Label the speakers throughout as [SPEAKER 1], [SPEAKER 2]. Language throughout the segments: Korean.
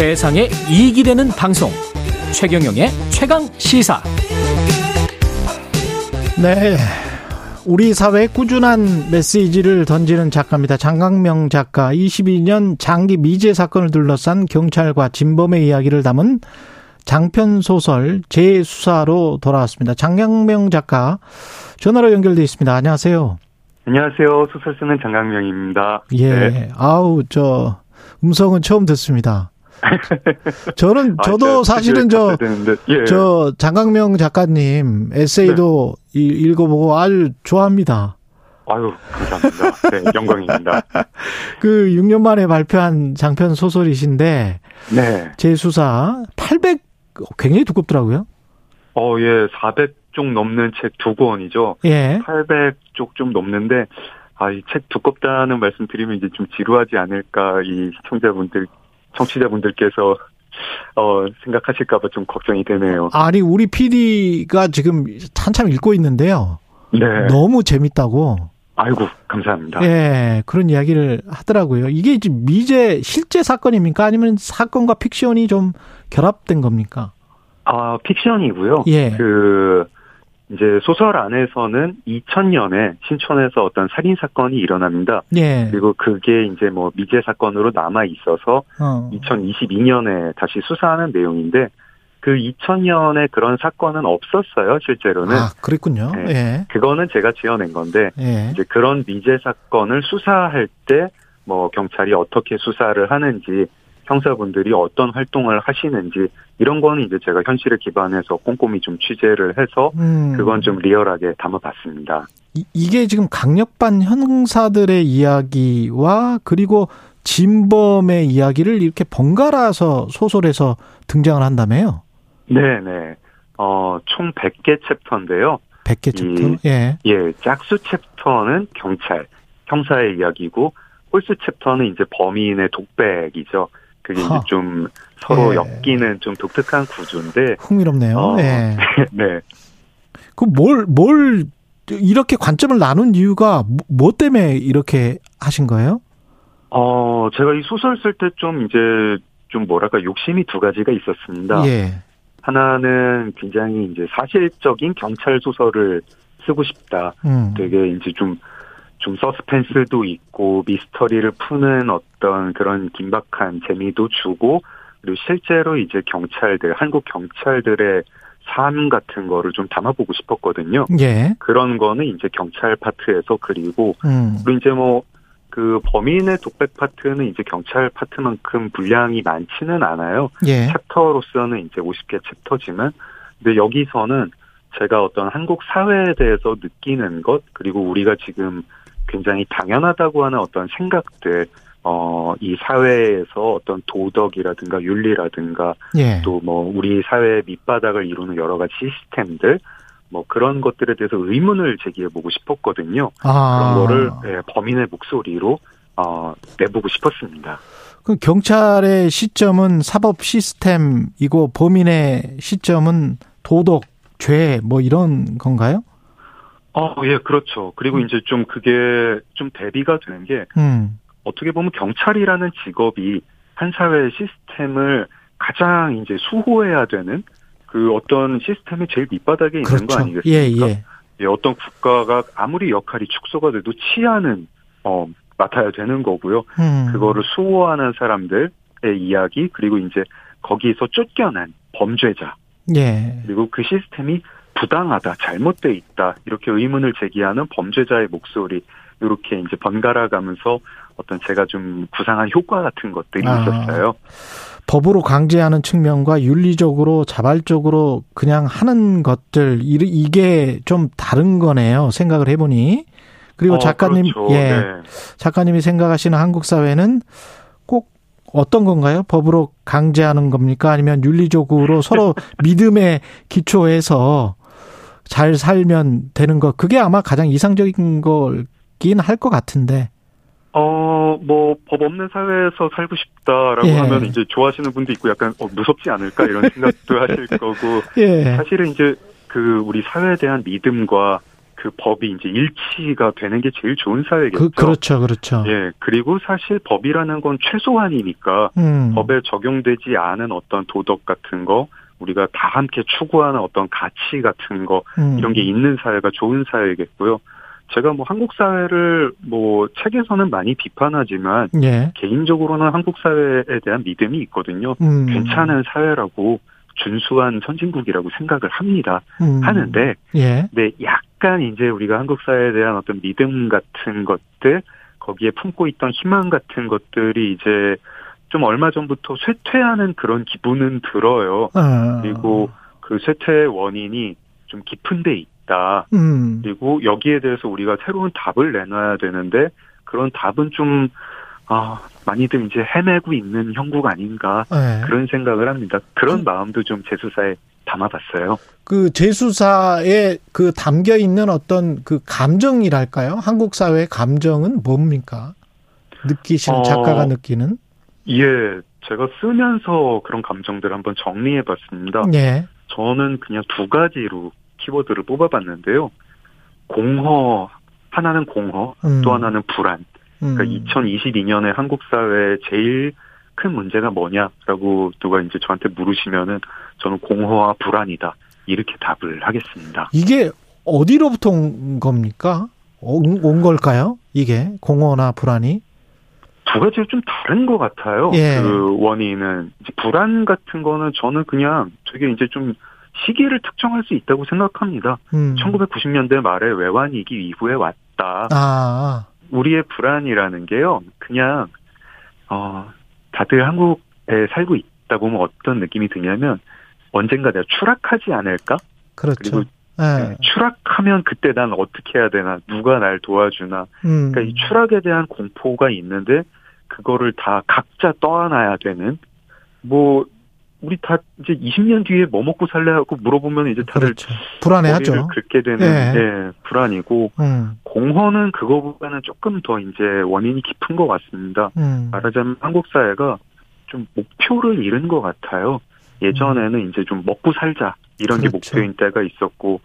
[SPEAKER 1] 세상에 이익이 되는 방송 최경영의 최강 시사
[SPEAKER 2] 네. 우리 사회에 꾸준한 메시지를 던지는 작가입니다. 장강명 작가 22년 장기 미제 사건을 둘러싼 경찰과 진범의 이야기를 담은 장편 소설 재수사로 돌아왔습니다. 장강명 작가 전화로 연결돼 있습니다. 안녕하세요.
[SPEAKER 3] 안녕하세요. 소설 쓰는 장강명입니다.
[SPEAKER 2] 예. 네. 아우 저 음성은 처음 듣습니다. 저는
[SPEAKER 3] 아,
[SPEAKER 2] 저도
[SPEAKER 3] 제가
[SPEAKER 2] 사실은 저,
[SPEAKER 3] 예.
[SPEAKER 2] 저 장강명 작가님 에세이도
[SPEAKER 3] 네.
[SPEAKER 2] 이- 읽어보고 아주 좋아합니다.
[SPEAKER 3] 아유, 감사합니다. 네, 영광입니다.
[SPEAKER 2] 그 6년 만에 발표한 장편 소설이신데
[SPEAKER 3] 네.
[SPEAKER 2] 재수사 800 굉장히 두껍더라고요.
[SPEAKER 3] 어, 예, 400쪽 넘는 책 두 권이죠.
[SPEAKER 2] 예.
[SPEAKER 3] 800쪽 좀 넘는데, 아, 이 책 두껍다는 말씀 드리면 이제 좀 지루하지 않을까, 이 시청자분들, 청취자분들께서, 어, 생각하실까봐 좀 걱정이 되네요.
[SPEAKER 2] 아니 우리 PD가 지금 한참 읽고 있는데요.
[SPEAKER 3] 네.
[SPEAKER 2] 너무 재밌다고.
[SPEAKER 3] 아이고, 감사합니다.
[SPEAKER 2] 예, 그런 이야기를 하더라고요. 이게 지금 미제 실제 사건입니까? 아니면 사건과 픽션이 좀 결합된 겁니까?
[SPEAKER 3] 아, 픽션이고요.
[SPEAKER 2] 예.
[SPEAKER 3] 그 이제 소설 안에서는 2000년에 신촌에서 어떤 살인 사건이 일어납니다.
[SPEAKER 2] 예.
[SPEAKER 3] 그리고 그게 이제 뭐 미제 사건으로 남아 있어서
[SPEAKER 2] 어.
[SPEAKER 3] 2022년에 다시 수사하는 내용인데 그 2000년에 그런 사건은 없었어요, 실제로는.
[SPEAKER 2] 아, 그랬군요.
[SPEAKER 3] 네.
[SPEAKER 2] 예.
[SPEAKER 3] 그거는 제가 지어낸 건데
[SPEAKER 2] 예.
[SPEAKER 3] 이제 그런 미제 사건을 수사할 때 뭐 경찰이 어떻게 수사를 하는지 형사분들이 어떤 활동을 하시는지 이런 거는 이제 제가 현실에 기반해서 꼼꼼히 좀 취재를 해서
[SPEAKER 2] 음.
[SPEAKER 3] 그건 좀 리얼하게 담아봤습니다.
[SPEAKER 2] 이- 이게 지금 강력반 형사들의 이야기와 그리고 진범의 이야기를 이렇게 번갈아서 소설에서 등장을 한다며요.
[SPEAKER 3] 네네. 어, 총 100개 챕터인데요.
[SPEAKER 2] 100개 챕터. 예.
[SPEAKER 3] 예, 짝수 챕터는 경찰, 형사의 이야기고, 홀수 챕터는 이제 범인의 독백이죠. 그게
[SPEAKER 2] 허.
[SPEAKER 3] 이제 좀 서로
[SPEAKER 2] 예.
[SPEAKER 3] 엮이는 좀 독특한 구조인데,
[SPEAKER 2] 흥미롭네요.
[SPEAKER 3] 어.
[SPEAKER 2] 예.
[SPEAKER 3] 네.
[SPEAKER 2] 그 뭘, 뭘, 이렇게 관점을 나눈 이유가 뭐- 뭐 때문에 이렇게 하신 거예요?
[SPEAKER 3] 어, 제가 이 소설 쓸 때 좀 이제 좀 뭐랄까 욕심이 두 가지가 있었습니다.
[SPEAKER 2] 예.
[SPEAKER 3] 하나는 굉장히 이제 사실적인 경찰 소설을 쓰고 싶다.
[SPEAKER 2] 음.
[SPEAKER 3] 되게 이제 좀, 좀 서스펜스도 있고 미스터리를 푸는 어떤 그런 긴박한 재미도 주고 그리고 실제로 이제 경찰들, 한국 경찰들의 삶 같은 거를 좀 담아보고 싶었거든요.
[SPEAKER 2] 예.
[SPEAKER 3] 그런 거는 이제 경찰 파트에서 그리고
[SPEAKER 2] 음.
[SPEAKER 3] 그리고 이제 뭐 그 범인의 독백 파트는 이제 경찰 파트만큼 분량이 많지는 않아요.
[SPEAKER 2] 예.
[SPEAKER 3] 챕터로서는 이제 50개 챕터지만, 근데 여기서는 제가 어떤 한국 사회에 대해서 느끼는 것, 그리고 우리가 지금 굉장히 당연하다고 하는 어떤 생각들, 어, 이 사회에서 어떤 도덕이라든가 윤리라든가
[SPEAKER 2] 예.
[SPEAKER 3] 또뭐 우리 사회의 밑바닥을 이루는 여러 가지 시스템들, 뭐 그런 것들에 대해서 의문을 제기해 보고 싶었거든요.
[SPEAKER 2] 아.
[SPEAKER 3] 그런 거를 예, 범인의 목소리로 어, 내보고 싶었습니다.
[SPEAKER 2] 그 경찰의 시점은 사법 시스템이고 범인의 시점은 도덕, 죄, 뭐 이런 건가요?
[SPEAKER 3] 어, 예, 그렇죠. 그리고 이제 좀 그게 좀 대비가 되는 게
[SPEAKER 2] 음.
[SPEAKER 3] 어떻게 보면 경찰이라는 직업이 한 사회의 시스템을 가장 이제 수호해야 되는 그 어떤 시스템이 제일 밑바닥에 있는 거
[SPEAKER 2] 그렇죠.
[SPEAKER 3] 아니겠습니까?
[SPEAKER 2] 예, 예.
[SPEAKER 3] 예, 어떤 국가가 아무리 역할이 축소가 돼도 치안은 어 맡아야 되는 거고요.
[SPEAKER 2] 음.
[SPEAKER 3] 그거를 수호하는 사람들의 이야기 그리고 이제 거기서 쫓겨난 범죄자
[SPEAKER 2] 예.
[SPEAKER 3] 그리고 그 시스템이 부당하다, 잘못돼 있다 이렇게 의문을 제기하는 범죄자의 목소리 이렇게 이제 번갈아 가면서 어떤 제가 좀 구상한 효과 같은 것들이
[SPEAKER 2] 아.
[SPEAKER 3] 있었어요.
[SPEAKER 2] 법으로 강제하는 측면과 윤리적으로 자발적으로 그냥 하는 것들 이- 이게 좀 다른 거네요. 생각을 해보니 그리고
[SPEAKER 3] 어,
[SPEAKER 2] 작가님
[SPEAKER 3] 그렇죠.
[SPEAKER 2] 예
[SPEAKER 3] 네.
[SPEAKER 2] 작가님이 생각하시는 한국 사회는 꼭 어떤 건가요? 법으로 강제하는 겁니까? 아니면 윤리적으로 서로 믿음에 기초해서 잘 살면 되는 것 그게 아마 가장 이상적인 거긴 할 것 같은데
[SPEAKER 3] 어, 뭐, 법 없는 사회에서 살고 싶다라고
[SPEAKER 2] 예.
[SPEAKER 3] 하면 이제 좋아하시는 분도 있고 약간 어, 무섭지 않을까 이런 생각도 하실 거고
[SPEAKER 2] 예
[SPEAKER 3] 사실은 이제 그 우리 사회에 대한 믿음과 그 법이 이제 일치가 되는 게 제일 좋은 사회겠죠.
[SPEAKER 2] 그, 그렇죠, 그렇죠.
[SPEAKER 3] 예, 그리고 사실 법이라는 건 최소한이니까
[SPEAKER 2] 음.
[SPEAKER 3] 법에 적용되지 않은 어떤 도덕 같은 거 우리가 다 함께 추구하는 어떤 가치 같은 거
[SPEAKER 2] 음.
[SPEAKER 3] 이런 게 있는 사회가 좋은 사회겠고요. 제가 뭐 한국 사회를 뭐 책에서는 많이 비판하지만
[SPEAKER 2] 예.
[SPEAKER 3] 개인적으로는 한국 사회에 대한 믿음이 있거든요.
[SPEAKER 2] 음.
[SPEAKER 3] 괜찮은 사회라고 준수한 선진국이라고 생각을 합니다.
[SPEAKER 2] 음.
[SPEAKER 3] 하는데
[SPEAKER 2] 예.
[SPEAKER 3] 네, 약간 이제 우리가 한국 사회에 대한 어떤 믿음 같은 것들, 거기에 품고 있던 희망 같은 것들이 이제 좀 얼마 전부터 쇠퇴하는 그런 기분은 들어요.
[SPEAKER 2] 어.
[SPEAKER 3] 그리고 그 쇠퇴의 원인이 좀 깊은 데 있다.
[SPEAKER 2] 음.
[SPEAKER 3] 그리고 여기에 대해서 우리가 새로운 답을 내놔야 되는데 그런 답은 좀, 아, 많이들 이제 헤매고 있는 형국 아닌가.
[SPEAKER 2] 예.
[SPEAKER 3] 그런 생각을 합니다. 그런 마음도 좀 제수사에 담아봤어요.
[SPEAKER 2] 그 제수사에 그 담겨 있는 어떤 그 감정이랄까요? 한국 사회의 감정은 뭡니까? 느끼시는
[SPEAKER 3] 어,
[SPEAKER 2] 작가가 느끼는?
[SPEAKER 3] 예, 제가 쓰면서 그런 감정들을 한번 정리해 봤습니다.
[SPEAKER 2] 예.
[SPEAKER 3] 저는 그냥 두 가지로 키워드를 뽑아봤는데요. 공허, 하나는 공허,
[SPEAKER 2] 음.
[SPEAKER 3] 또 하나는 불안.
[SPEAKER 2] 음.
[SPEAKER 3] 그러니까 2022년에 한국 사회의 제일 큰 문제가 뭐냐라고 누가 이제 저한테 물으시면은 저는 공허와 불안이다. 이렇게 답을 하겠습니다.
[SPEAKER 2] 이게 어디로부터 온 겁니까? 온, 온 걸까요? 이게 공허나 불안이?
[SPEAKER 3] 두 가지가 좀 다른 것 같아요.
[SPEAKER 2] 예.
[SPEAKER 3] 그 원인은 이제 불안 같은 거는 저는 그냥 되게 이제 좀 시기를 특정할 수 있다고 생각합니다.
[SPEAKER 2] 음.
[SPEAKER 3] 1990년대 말에 외환위기 이후에 왔다.
[SPEAKER 2] 아,
[SPEAKER 3] 우리의 불안이라는 게요, 그냥, 어, 다들 한국에 살고 있다 보면 어떤 느낌이 드냐면, 언젠가 내가 추락하지 않을까?
[SPEAKER 2] 그렇죠. 예.
[SPEAKER 3] 추락하면 그때 난 어떻게 해야 되나? 누가 날 도와주나?
[SPEAKER 2] 음.
[SPEAKER 3] 그러니까 이 추락에 대한 공포가 있는데, 그거를 다 각자 떠안아야 되는, 뭐, 우리 다 이제 20년 뒤에 뭐 먹고 살래 하고 물어보면 이제 다들
[SPEAKER 2] 그렇죠. 불안해하죠.
[SPEAKER 3] 긁게 되는
[SPEAKER 2] 예.
[SPEAKER 3] 예, 불안이고
[SPEAKER 2] 음.
[SPEAKER 3] 공허는 그거보다는 조금 더 이제 원인이 깊은 것 같습니다.
[SPEAKER 2] 음.
[SPEAKER 3] 말하자면 한국 사회가 좀 목표를 잃은 것 같아요. 예전에는 이제 좀 먹고 살자 이런 게
[SPEAKER 2] 음. 그렇죠.
[SPEAKER 3] 목표인 때가 있었고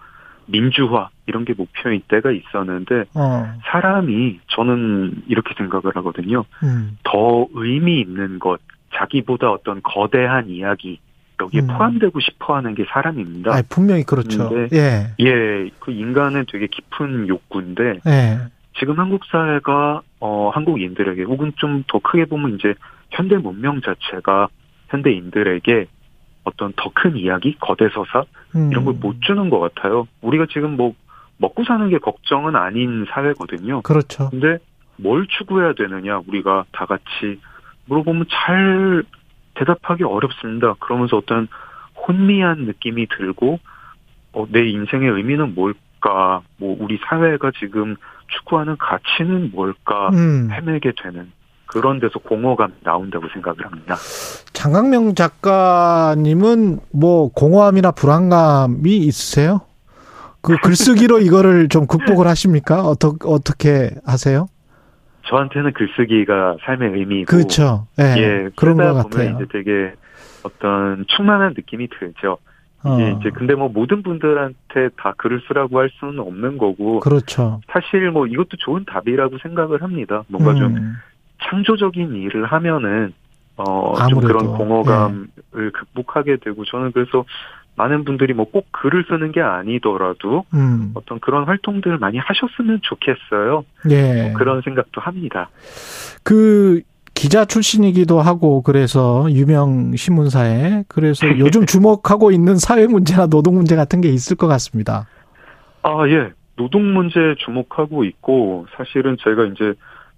[SPEAKER 3] 민주화 이런 게 목표인 때가 있었는데
[SPEAKER 2] 어.
[SPEAKER 3] 사람이 저는 이렇게 생각을 하거든요.
[SPEAKER 2] 음.
[SPEAKER 3] 더 의미 있는 것, 자기보다 어떤 거대한 이야기 여기에
[SPEAKER 2] 음.
[SPEAKER 3] 포함되고 싶어하는 게 사람입니다.
[SPEAKER 2] 아, 분명히 그렇죠.
[SPEAKER 3] 네.
[SPEAKER 2] 예.
[SPEAKER 3] 예, 그 인간은 되게 깊은 욕구인데
[SPEAKER 2] 예.
[SPEAKER 3] 지금 한국 사회가 어 한국인들에게 혹은 좀 더 크게 보면 이제 현대 문명 자체가 현대인들에게 어떤 더 큰 이야기, 거대 서사
[SPEAKER 2] 음.
[SPEAKER 3] 이런 걸 못 주는 것 같아요. 우리가 지금 뭐 먹고 사는 게 걱정은 아닌 사회거든요.
[SPEAKER 2] 그렇죠.
[SPEAKER 3] 근데 뭘 추구해야 되느냐 우리가 다 같이 물어보면 잘 대답하기 어렵습니다. 그러면서 어떤 혼미한 느낌이 들고 어, 내 인생의 의미는 뭘까? 뭐 우리 사회가 지금 추구하는 가치는 뭘까?
[SPEAKER 2] 음.
[SPEAKER 3] 헤매게 되는 그런 데서 공허감이 나온다고 생각을 합니다.
[SPEAKER 2] 장강명 작가님은 뭐 공허함이나 불안감이 있으세요? 그 글쓰기로 이거를 좀 극복을 하십니까? 어떻게 어떻게 하세요?
[SPEAKER 3] 저한테는 글쓰기가 삶의 의미고
[SPEAKER 2] 그렇죠. 예.
[SPEAKER 3] 예,
[SPEAKER 2] 그런 것 같아요.
[SPEAKER 3] 이제 되게 어떤 충만한 느낌이 들죠.
[SPEAKER 2] 어,
[SPEAKER 3] 이제 근데 뭐 모든 분들한테 다 글을 쓰라고 할 수는 없는 거고
[SPEAKER 2] 그렇죠.
[SPEAKER 3] 사실 뭐 이것도 좋은 답이라고 생각을 합니다. 뭔가 좀
[SPEAKER 2] 음,
[SPEAKER 3] 창조적인 일을 하면은 어좀
[SPEAKER 2] 아무래도, 예.
[SPEAKER 3] 그런 공허감을 극복하게 되고 저는 그래서 많은 분들이 뭐 꼭 글을 쓰는 게 아니더라도
[SPEAKER 2] 음,
[SPEAKER 3] 어떤 그런 활동들을 많이 하셨으면 좋겠어요.
[SPEAKER 2] 예.
[SPEAKER 3] 뭐 그런 생각도 합니다.
[SPEAKER 2] 그 기자 출신이기도 하고 그래서 유명 신문사에 그래서 요즘 주목하고 있는 사회 문제나 노동 문제 같은 게 있을 것 같습니다.
[SPEAKER 3] 아, 예. 노동 문제에 주목하고 있고, 사실은 제가 이제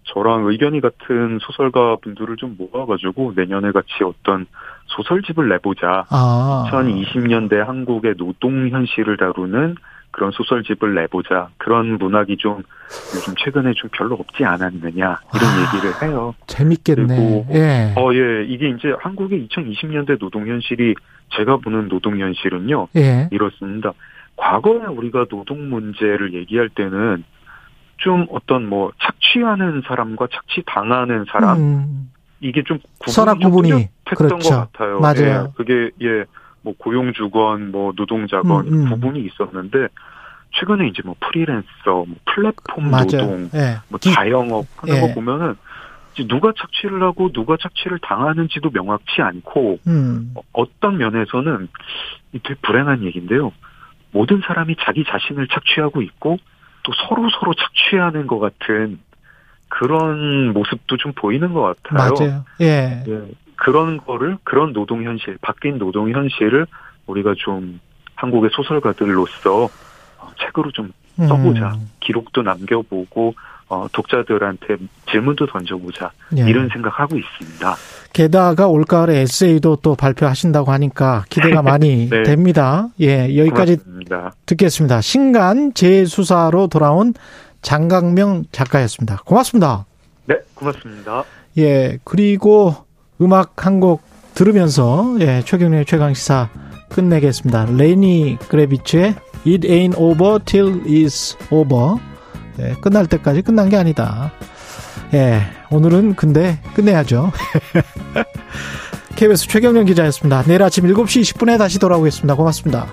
[SPEAKER 3] 저랑 의견이 같은 소설가 분들을 좀 모아가지고 내년에 같이 어떤 소설집을 내보자.
[SPEAKER 2] 아,
[SPEAKER 3] 2020년대 한국의 노동 현실을 다루는 그런 소설집을 내보자. 그런 문학이 좀 요즘 최근에 좀 별로 없지 않았느냐. 이런
[SPEAKER 2] 아.
[SPEAKER 3] 얘기를 해요.
[SPEAKER 2] 재밌겠네.
[SPEAKER 3] 그리고
[SPEAKER 2] 예.
[SPEAKER 3] 어, 예. 이게 이제 한국의 2020년대 노동 현실이 제가 보는 노동 현실은요.
[SPEAKER 2] 예.
[SPEAKER 3] 이렇습니다. 과거에 우리가 노동 문제를 얘기할 때는 좀 어떤 뭐 착취하는 사람과 착취 당하는 사람
[SPEAKER 2] 음,
[SPEAKER 3] 이게 좀 구분이
[SPEAKER 2] 선악
[SPEAKER 3] 좀
[SPEAKER 2] 구분이. 그렇죠.
[SPEAKER 3] 것 같아요.
[SPEAKER 2] 맞아요.
[SPEAKER 3] 예, 그게 예, 뭐 고용주건 뭐 노동자건
[SPEAKER 2] 음, 음.
[SPEAKER 3] 구분이 있었는데 최근에 이제 뭐 프리랜서, 뭐 플랫폼
[SPEAKER 2] 맞아요.
[SPEAKER 3] 노동,
[SPEAKER 2] 예.
[SPEAKER 3] 뭐
[SPEAKER 2] 기-
[SPEAKER 3] 자영업 하는
[SPEAKER 2] 예.
[SPEAKER 3] 거 보면은 누가 착취를 하고 누가 착취를 당하는지도 명확치 않고
[SPEAKER 2] 음.
[SPEAKER 3] 어, 어떤 면에서는 이 되게 불행한 얘기인데요. 모든 사람이 자기 자신을 착취하고 있고 또 서로 서로 착취하는 것 같은 그런 모습도 좀 보이는 것 같아요.
[SPEAKER 2] 맞아요. 예.
[SPEAKER 3] 예, 그런 거를 그런 노동 현실, 바뀐 노동 현실을 우리가 좀 한국의 소설가들로서 어, 책으로 좀 써보자.
[SPEAKER 2] 음.
[SPEAKER 3] 기록도 남겨보고 어, 독자들한테 질문도 던져보자
[SPEAKER 2] 예.
[SPEAKER 3] 이런 생각하고 있습니다.
[SPEAKER 2] 게다가 올가을에 에세이도 또 발표하신다고 하니까 기대가 많이
[SPEAKER 3] 네.
[SPEAKER 2] 됩니다. 예, 여기까지
[SPEAKER 3] 고맙습니다.
[SPEAKER 2] 듣겠습니다. 신간 재수사로 돌아온 장강명 작가였습니다. 고맙습니다.
[SPEAKER 3] 네, 고맙습니다.
[SPEAKER 2] 예, 그리고 음악 한 곡 들으면서 예, 최경련의 최강 시사 끝내겠습니다. 레니 그레비츠의 It Ain't Over Till It's Over. 예, 끝날 때까지 끝난 게 아니다. 예, 오늘은 근데 끝내야죠. KBS 최경련 기자였습니다. 내일 아침 7시 20분에 다시 돌아오겠습니다. 고맙습니다.